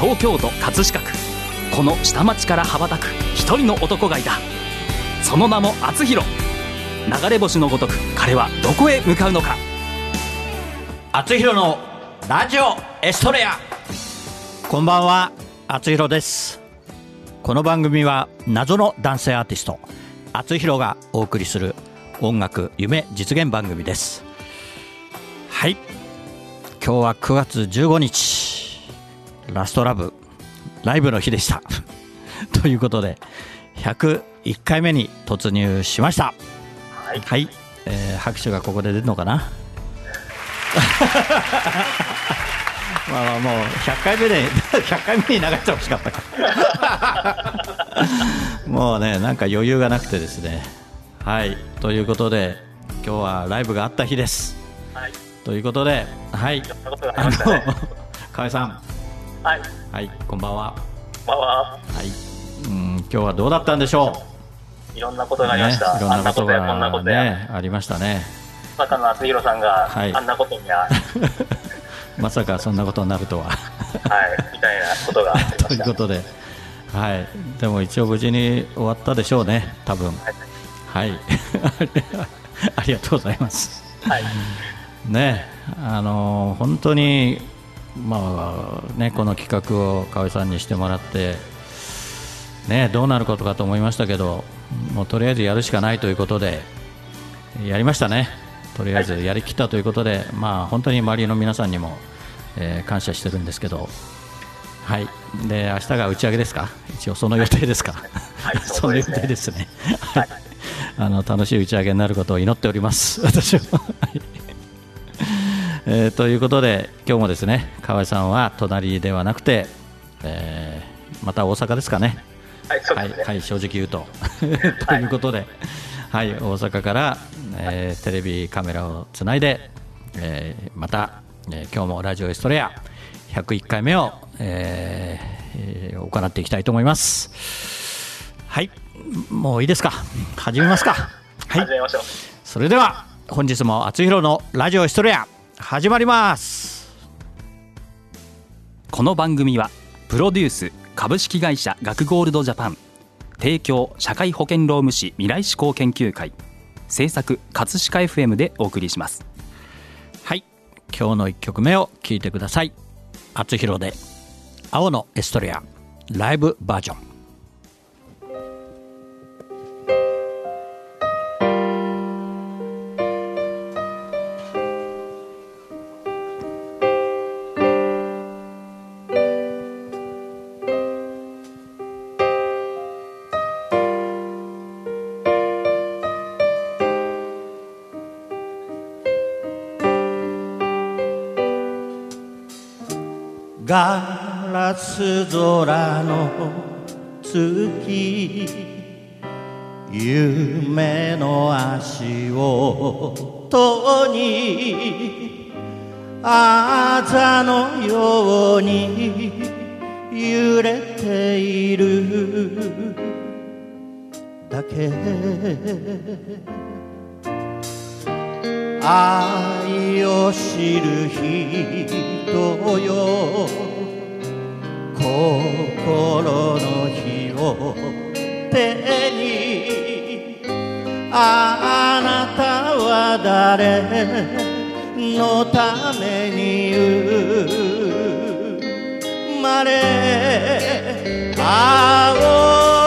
東京都葛飾区。この下町から羽ばたく一人の男がいた。その名も厚弘。流れ星のごとく彼はどこへ向かうのか。厚弘のラジオエストレア。こんばんは厚弘です。この番組は謎の男性アーティスト厚弘がお送りする音楽夢実現番組です。はい。今日は9月15日ラストラブライブの日でした。ということで101回目に突入しました。はい、はい。えー、拍手がここで出るのかな？まあまあもう100回目で 100回目に流してほしかったか。もうねなんか余裕がなくてですね。はい。ということで今日はライブがあった日です、はい、ということではい。あの河合さんはい。はいこんばんは。こんばんは。はい。うん今日はどうだったんでしょう？いろんなことがありました、ね、いろんなことがねありましたね。まさかの厚弘さんが、はい、あんなことには。まさかそんなことになるとは。はいみたいなことが ということで。はい。でも一応無事に終わったでしょうね多分。はい、はい、ありがとうございます。はい。ねあの本当にまあねこの企画を河合さんにしてもらってねどうなることかと思いましたけどもうとりあえずやるしかないということでやりましたね。とりあえずやりきったということで、まあ本当に周りの皆さんにも、えー、感謝してるんですけど。はい。で明日が打ち上げですか？一応その予定ですか、はい、その予定ですね、はい、あの楽しい打ち上げになることを祈っております。私はえー、ということで今日もですね河合さんは隣ではなくて、えー、また大阪ですかね。はい、ねはい、はい、正直言うと ということで、はい、大阪から、えー、テレビカメラをつないで、えー、また、えー、今日もラジオエストレア101回目を、えー、行っていきたいと思います。はい、もういいですか？始めますか？はい、それでは本日も厚弘のラジオエストレア始まります。この番組はプロデュース株式会社学ゴールドジャパン。提供社会保険労務士未来志向研究会。制作葛飾 FM でお送りします。はい。今日の1曲目を聴いてください。厚弘で青のエストレアライブバージョン。夢の足音にあざのように揺れている。だけ。愛を知る人よ。心の火を手にあなたは誰のために生まれ青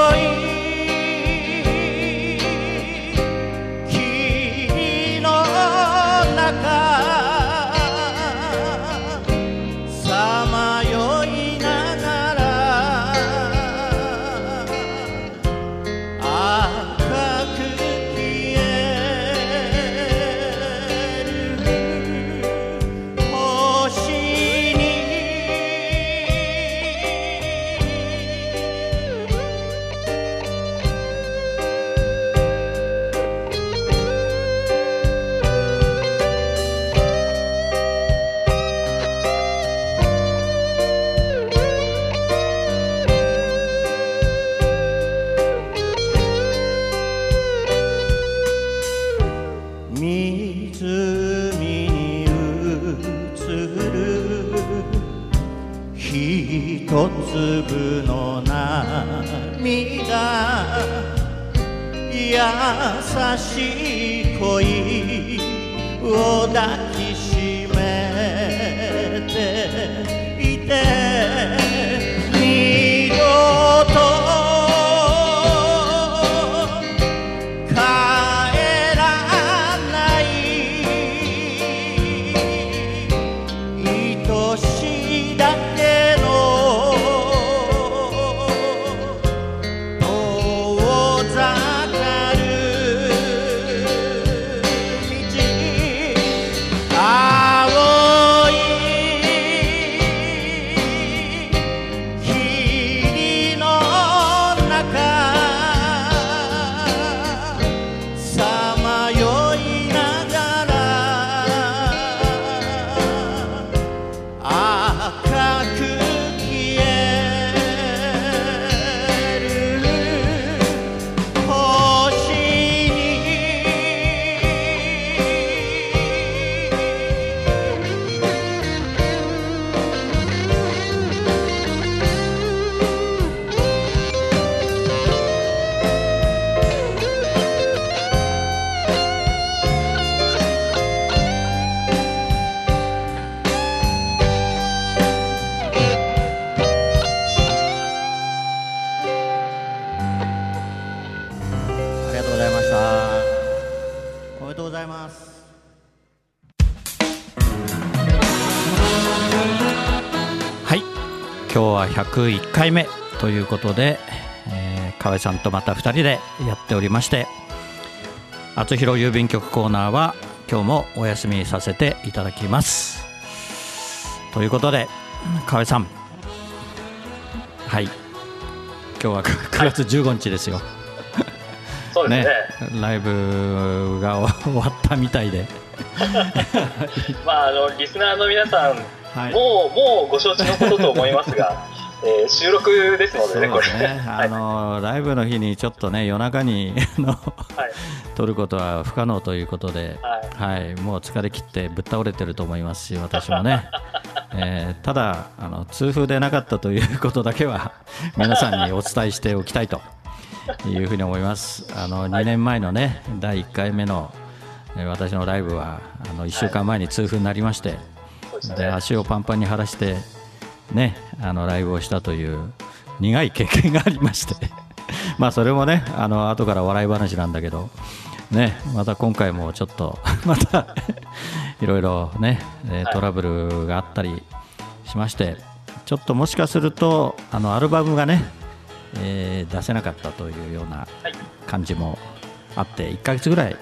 101回目ということで、えー、河合さんとまた2人でやっておりまして厚弘郵便局コーナーは今日もお休みさせていただきます。ということで河合さん。はい。今日は9月15日ですよ、そうですね。ね。ライブが 終わったみたいで。まああのリスナーの皆さん、はい、もうもうご承知のことと思いますが えー、収録ですのでね、これ。ねあの、ライブの日にちょっとね、夜中にの、はい、撮ることは不可能ということで、はい、はい、もう疲れ切ってぶっ倒れてると思いますし、私もね、えー、ただあの、痛風でなかったということだけは、皆さんにお伝えしておきたいというふうに思います。あの2年前のね、第1回目の私のライブはあの1週間前に痛風になりまして、で足をパンパンに腫らしてね、あのライブをしたという苦い経験がありまして。まあそれもねあの後から笑い話なんだけど、ね、また今回もちょっと また いろいろねトラブルがあったりしまして。ちょっともしかするとあのアルバムがね、えー、出せなかったというような感じもあって1か月ぐらい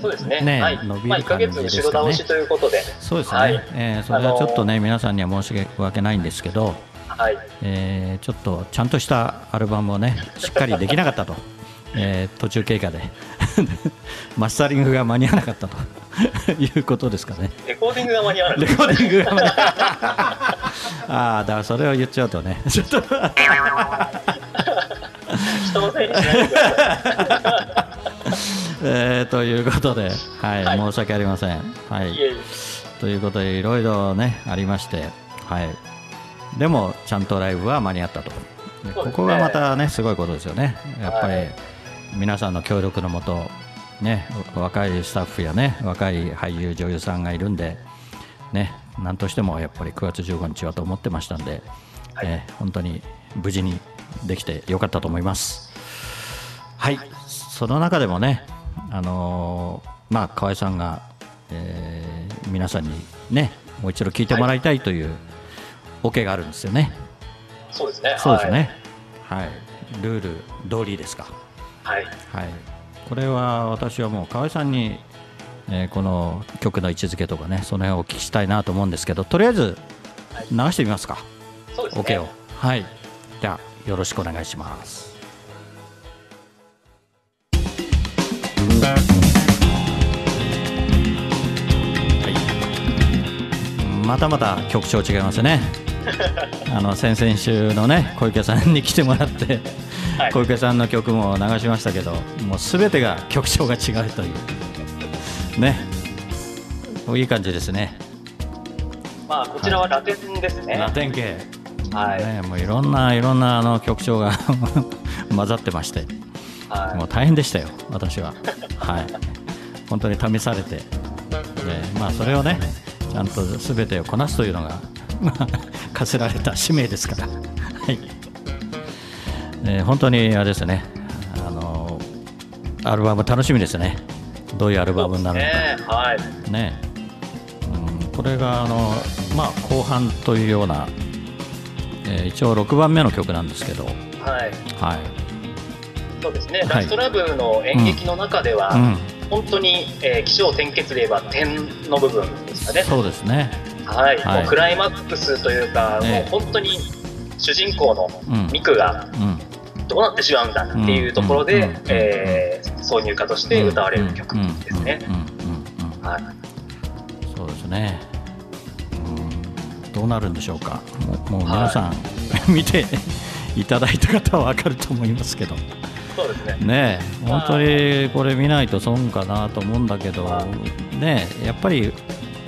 そうですね。ねはい、伸びる感じですかね。まあ、1ヶ月後ろ倒しということで。そうですね。はい、えー、それはちょっとね、皆さんには申し訳ないんですけど、はい、えー、ちょっとちゃんとしたアルバムをね、しっかりできなかったと。えー、途中経過で マスタリングが間に合わなかったと いうことですかね。レコーディングが間に合わない。レコーディングが間に合わない。ああ、だからそれを言っちゃうとね、ちょっと人のせいにしないでください。えー、ということで、はい、はい、申し訳ありません。はい、いということで、いろいろね、ありまして、はい、でも、ちゃんとライブは間に合ったと、ね、ここがまたね、すごいことですよね、やっぱり、皆さんの協力のもと、ね、若いスタッフやね、若い俳優、女優さんがいるんで、ね、なんとしてもやっぱり9月15日はと思ってましたんで、はい、えー、本当に無事にできてよかったと思います。はい、その中でもね、あのー、まあ、河合さんが、えー、皆さんにね、もう一度聞いてもらいたいという、オ、ケがあるんですよね。そうですね。そうですね。はい、はい、ルール通りですか。はい。はい。これは私はもう河合さんに、えー、この曲の位置づけとかね、その辺をお聞きしたいなと思うんですけど、とりあえず流してみますか。そうですね。オ、ケを。はい。じゃあよろしくお願いします。またまた曲調違いますね。あの先々週のね小池さんに来てもらって、はい、小池さんの曲も流しましたけどもうすべてが曲調が違うという。ね。いい感じですね。まあこちらはラテンですね、ラテン系。はい、ね、もういろんないろんなあの曲調が 混ざってまして、はい、もう大変でしたよ、私は。はい、本当に試されて、でまあ、それをね、ちゃんとすべてをこなすというのが 課せられた使命ですから。はい。えー、本当にあれですね。あのアルバム楽しみですね。どういうアルバムになるのか、ね。はい、ね。うん、これがあの、まあ、後半というような、えー、一応6番目の曲なんですけど、はい、はい、そうですね、ラストラブの演劇の中では、うん、本当に、えー、起承転結で言えば点の部分ですかね。そうですね。はい、はい、もうクライマックスというか、ね、もう本当に主人公のミクがどうなってしまうんだっていうところで、え挿入歌として歌われる曲ですね。はい、そうですね、うん、どうなるんでしょうか。もう皆さん、はい、見ていただいた方は分かると思いますけど。そうですね。ね本当にこれ見ないと損かなと思うんだけど、ねやっぱり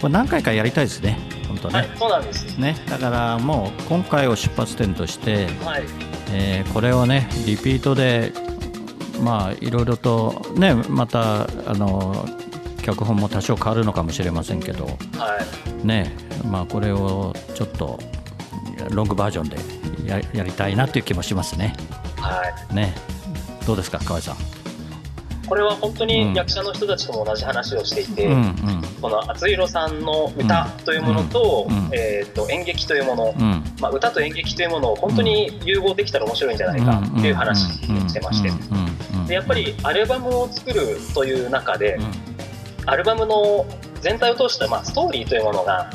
これ何回かやりたいですね。本当ね、はい、そうなんです。ねだからもう今回を出発点として、はい。えー、これをねリピートでまあいろいろとねまたあの脚本も多少変わるのかもしれませんけど、はい、ねまあこれをちょっとロングバージョンでややりたいなという気もしますね。はい、ねどうですか河合さん？これは本当に役者の人たちとも同じ話をしていて、うんうん、この厚弘さんの歌というものとうん、えー、と演劇というもの、うん、まあ、歌と演劇というものを本当に融合できたら面白いんじゃないかっていう話をしてまして。でやっぱりアルバムを作るという中で、アルバムの全体を通したまあストーリーというものが、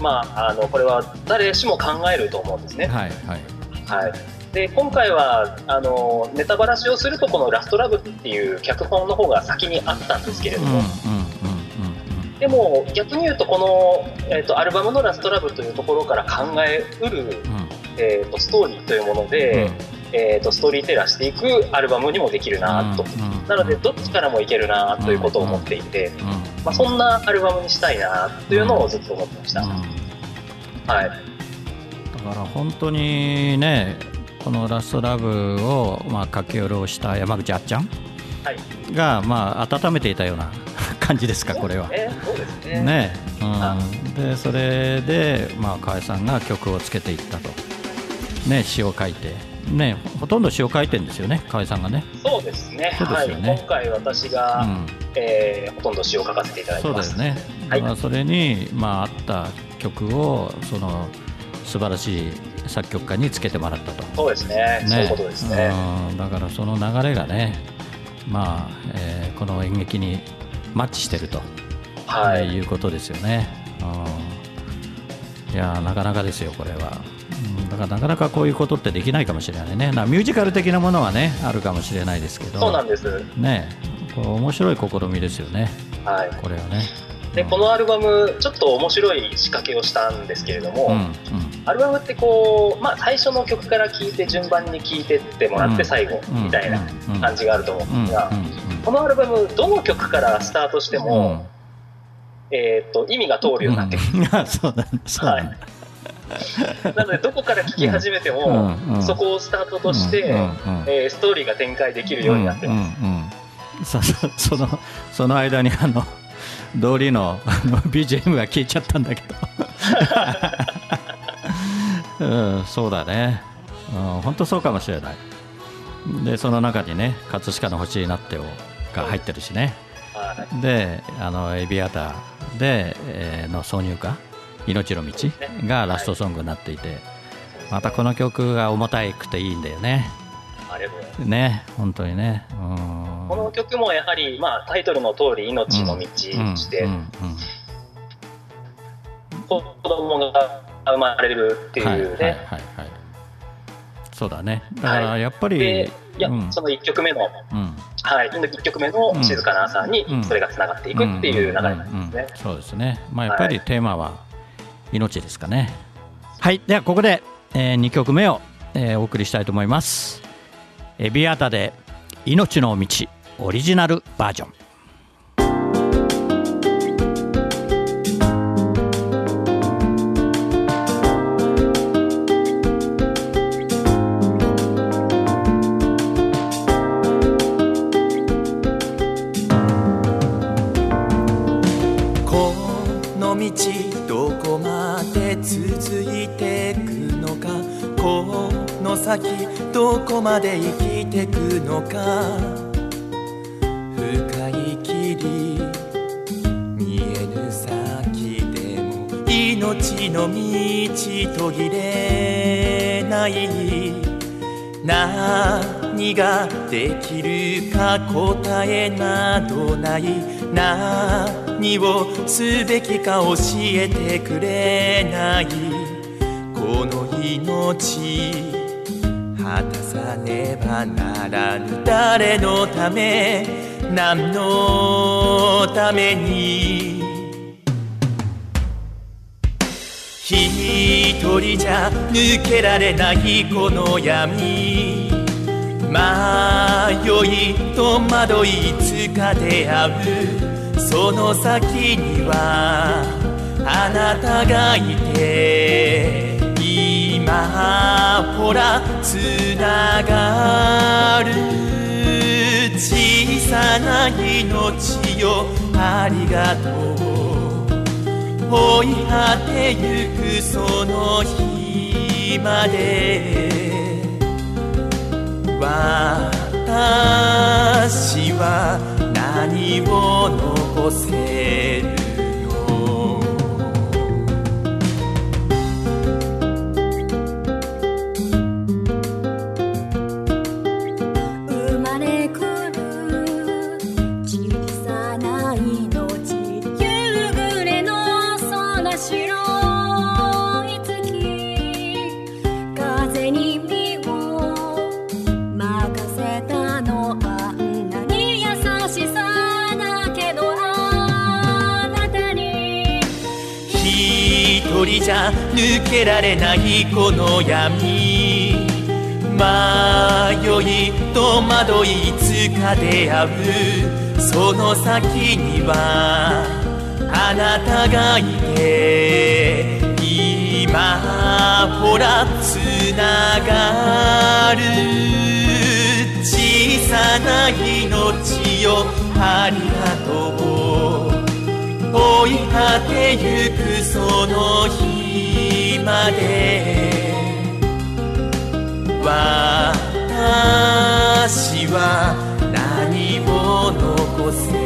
まあ、あのこれは誰しも考えると思うんですね。はい、はい。はいで今回はあのネタばらしをするとこの「ラストラブ」っていう脚本の方が先にあったんですけれども、でも逆に言うとこの、えーと、アルバムの「ラストラブ」というところから考えうる、うん、えーと、ストーリーというもので、うん、えーと、ストーリーテラーしていくアルバムにもできるなと、なのでどっちからもいけるなということを思っていて、まあ、そんなアルバムにしたいなというのをずっと思ってました。はい、だから本当にねこの「ラストラブを」まあ、書き下ろした山口あっちゃんが、まあ、温めていたような感じですか、これは。そうですねね、うん、でそれで、まあ、河合さんが曲をつけていったと、ね、詩を書いて。ね、ほとんど詩を書いてるんですよね、河合さんがね。そうですね。そうですよね、はい、今回私が、うん、えー、ほとんど詩を書かせていただいてます。そうですね。はい、それに、まあ、あった曲を、その素晴らしい作曲家につけてもらったと。そうですね。ね。そういうことですね。だからその流れがねまあ、えー、この演劇にマッチしてると、はい、いうことですよね。いやなかなかですよこれは、うん、だからなかなかこういうことってできないかもしれないね。ミュージカル的なものはねあるかもしれないですけど。そうなんです。ね。これ面白い試みですよね、はい、これはねでこのアルバムちょっと面白い仕掛けをしたんですけれども、うんうん、アルバムってこう、まあ、最初の曲から聴いて順番に聴いてってもらって最後みたいな感じがあると思うんですがこのアルバムどの曲からスタートしても、えーと、意味が通るようになってくる。はい。なのでどこから聴き始めても、うん。うん、そこをスタートとして、うん。うん、えー、ストーリーが展開できるようになってます。そ のその間にあの通りの あの BGM が消えちゃったんだけど、うん、そうだね、うん、本当そうかもしれない。でその中にね「葛飾の星になってを」が入ってるしね、であのエビアターで、えー、の挿入歌「命の道」がラストソングになっていて、またこの曲が重たいくていいんだよね。ね本当にねこの曲もやはり、まあ、タイトルの通り命の道して、子供が生まれるっていうね、そうだね。だからやっぱり、はい、いや、うん、その1曲目の、うん、はい、1曲目の静かな朝にそれがつながっていくっていう流れなんですね、そうですね、まあ、やっぱりテーマは命ですかね。はい、ではここで、えー、2曲目を、えー、お送りしたいと思います。エビアタで命の道オリジナルバージョン。この道どこまで続いてくのかこの先どこまで生きてくのか。命の道途切れない何ができるか答えなどない何をすべきか教えてくれないこの命果たさねばならぬ誰のため何のために一人じゃ抜けられないこの闇。迷いと惑いつか出会う。その先にはあなたがいて今ほらつながる。小さな命よありがとう。追い果てゆくその日まで。私は何を残せる？抜けられないこの闇。迷いと惑いつか出会うその先にはあなたがいて今ほらつながる小さな命よありがと。う追い果てゆくその日。まで私は何を残せ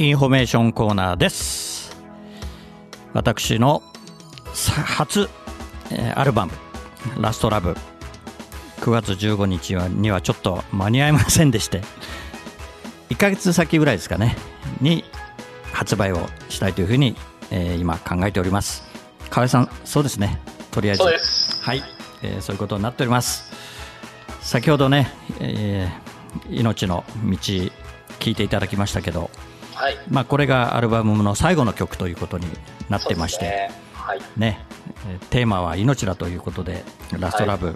インフォメーションコーナーです。私の初、えー、アルバム「ラストラブ。9月15日にはちょっと間に合いませんでして1ヶ月先ぐらいですかねに発売をしたいというふうに、えー、今考えております。河合さんそうですね。とりあえず。はい、えー、そういうことになっております。先ほどね、えー、命の道聞いていただきましたけどはい。まあ、これがアルバムの最後の曲ということになってまして、ね。はい、ね、テーマは命だということで、ラストラブ、は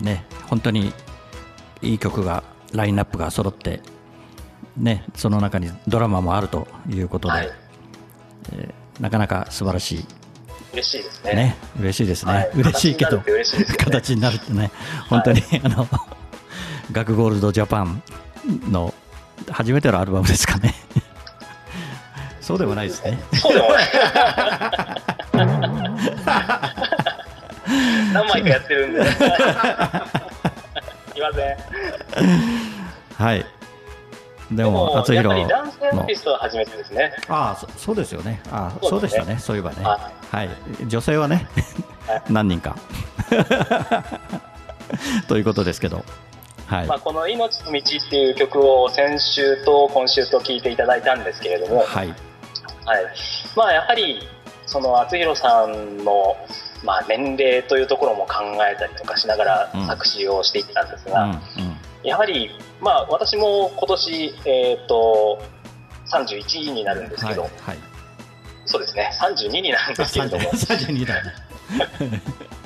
い、ね、本当にいい曲がラインナップが揃ってね。その中にドラマもあるということで、はい、えー、なかなか素晴らしい。嬉しいですね。ね。嬉しいですね。はい、嬉しいけど、形になるってね、本当に、はい、あの、学ゴールドジャパンの初めてのアルバムですかね。そうでもないですね。そうでもない。何枚かやってるんで。すいません。はい。でも、厚弘の。男性アーティストは初めてですね。ああ、そうですよね。ああ、そうでしたね。そういえばね。はい。女性はね、何人か。ということですけど。はい。まあ、この命の道っていう曲を先週と今週と聞いていただいたんですけれども。はい。はい。まあ、やはり、その厚弘さんの。まあ、年齢というところも考えたりとかしながら作詞をしていったんですが、うんうん。うんやはり、まあ、私も今年、えーと、31になるんですけど、はいはい、そうですね。32になるんですけれども。32だ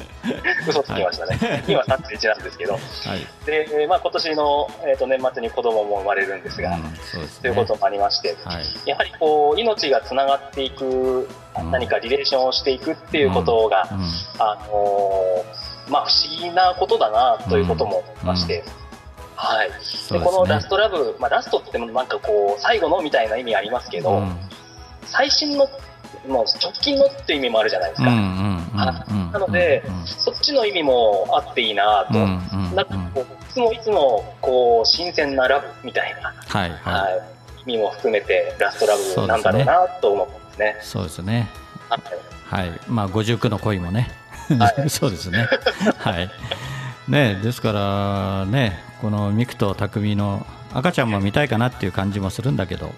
嘘つきましたね、はい、今31なんですけど、はい、でまあ、今年の、えーと、年末に子供も生まれるんですが、うんすね、ということもありまして、はい、やはりこう命がつながっていく、何かリレーションをしていくっていうことが、うん。うん、あのー、まあ、不思議なことだなということも思いまして。はい、で、ね、このラストラブ、まあ、ラストってなんかこう最後のみたいな意味ありますけど、うん、最新のもう直近のって意味もあるじゃないですか。なので、そっちの意味もあっていいなと、なんかこういつもいつもこう新鮮なラブみたいな、はいはい、はい、意味も含めてラストラブなんだろうなと思ってますね。そうですね。はい、はい、まあ59の恋もね、はい、そうですね。はい。ねですからねこのミクと匠の赤ちゃんも見たいかなっていう感じもするんだけど、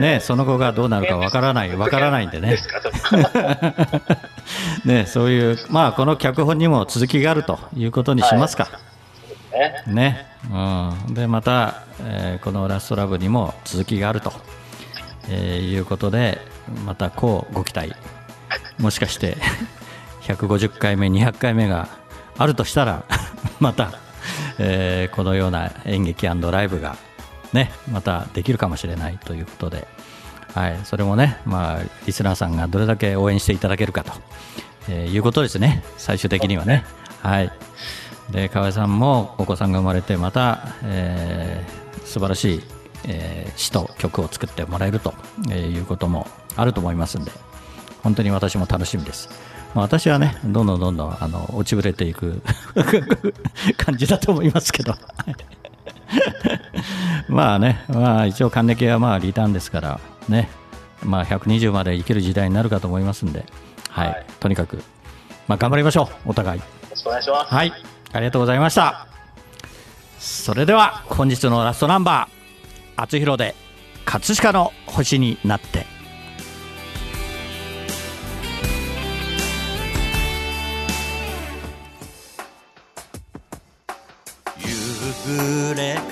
ね、その後がどうなるかわからない、わからないんでね。ね、そういう、まあ、この脚本にも続きがあるということにしますか。ね、うん、で、また、えー、このラストラブにも続きがあると、えー、いうことで、またこうご期待。もしかして、150回目、200回目があるとしたら、また、えー、このような演劇ライブがね、またできるかもしれないということで、はい、それもね、まあ、リスナーさんがどれだけ応援していただけるかと、えー、いうことですね、最終的にはね。はい、で河合さんもお子さんが生まれてまた、えー、素晴らしい、えー、詩と曲を作ってもらえるということもあると思いますんで本当に私も楽しみです。まあ、私はね、どんどんどんどんあの落ちぶれていく 感じだと思いますけど。まあね、まあ、一応、還暦はまあリターンですから、ね、まあ、120まで生きる時代になるかと思いますんで、はい、はい、とにかく、まあ、頑張りましょう、お互い。よろしくお願いします。はい、ありがとうございました。それでは、本日のラストナンバー、厚弘で、葛飾の星になって。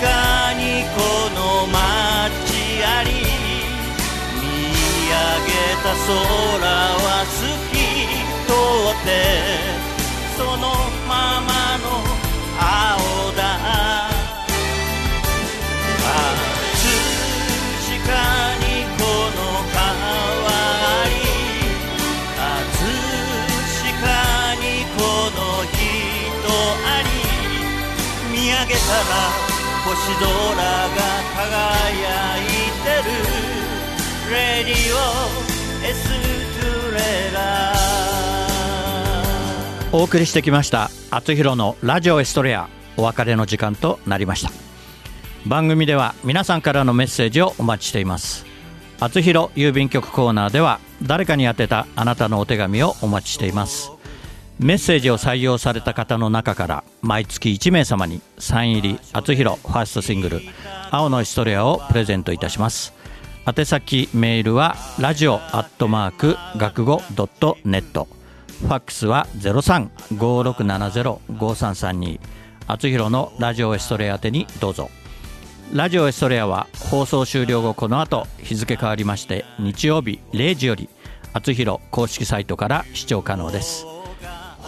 かにこの街あり見上げた空は透き通ってそのままの青だ。確かにこの川あり確かにこの人あり見上げたら星空が輝いてる。レディオエストレラ。お送りしてきました。あつひろのラジオエストレア。お別れの時間となりました。番組では皆さんからのメッセージをお待ちしています。あつひろ郵便局コーナーでは誰かに宛てたあなたのお手紙をお待ちしています。メッセージを採用された方の中から毎月1名様にサイン入り厚弘ファーストシングル「青のヒストリア」をプレゼントいたします。宛先メールはラジオアットマーク学語ドットネット。ファックスは0356705332厚弘のラジオエストレア宛てにどうぞ。ラジオエストレアは放送終了後この後日付変わりまして日曜日0時より厚弘公式サイトから視聴可能です。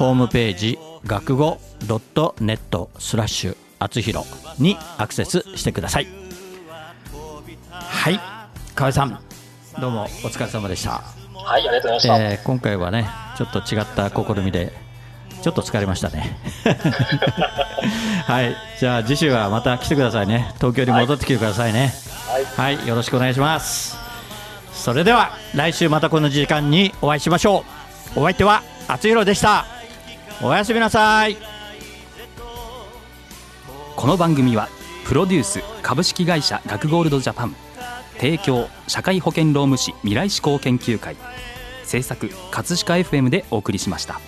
ホームページ学語 .net スラッシュあつひろにアクセスしてください。はい河合さんどうもお疲れ様でした。はいありがとうございました、えー、今回はねちょっと違った試みでちょっと疲れましたね。はいじゃあ次週はまた来てくださいね。東京に戻ってきてくださいね、はいはい、はい、よろしくお願いします。それでは来週またこの時間にお会いしましょう。お相手はあつひろでした。おやすみなさいこの番組はプロデュース株式会社学ゴールドジャパン提供社会保険労務士未来志向研究会制作葛飾 FM でお送りしました。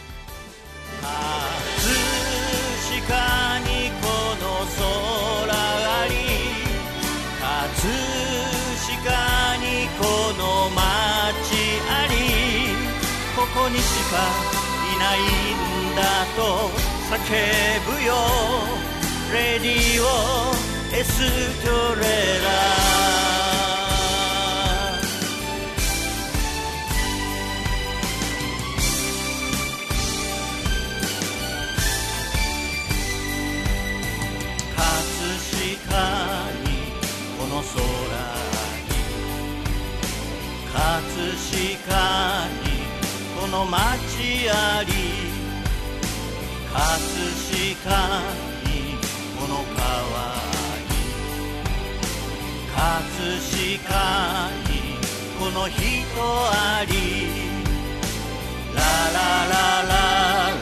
ここにしかいないだと叫ぶよ。レディオエストレラ。葛飾にこの空に葛飾にこの街ありにこの川に葛飾にこの人ありラララララ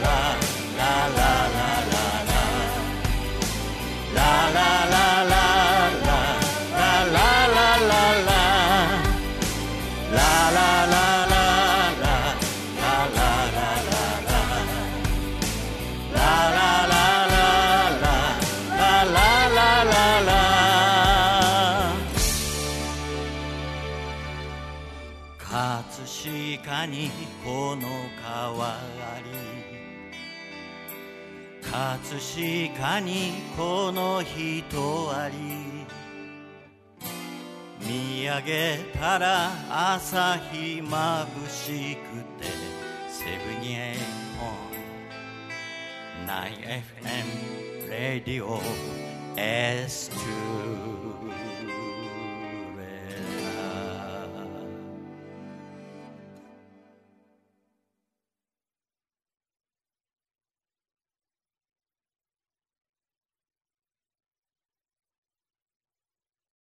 にこの変わり？葛飾にこの人あり？見上げたら朝日まぶしくてセブンエオン。9FM レディオ S2